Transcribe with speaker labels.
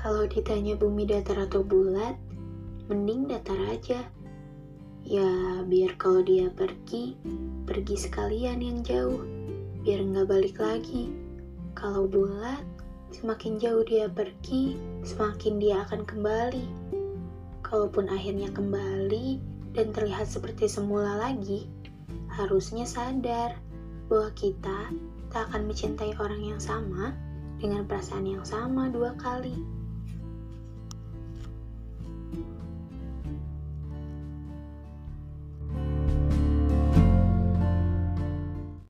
Speaker 1: Kalau ditanya bumi datar atau bulat, mending datar aja. Ya, biar kalau dia pergi, pergi sekalian yang jauh, biar nggak balik lagi. Kalau bulat, semakin jauh dia pergi, semakin dia akan kembali. Kalaupun akhirnya kembali dan terlihat seperti semula lagi, harusnya sadar bahwa kita tak akan mencintai orang yang sama dengan perasaan yang sama dua kali.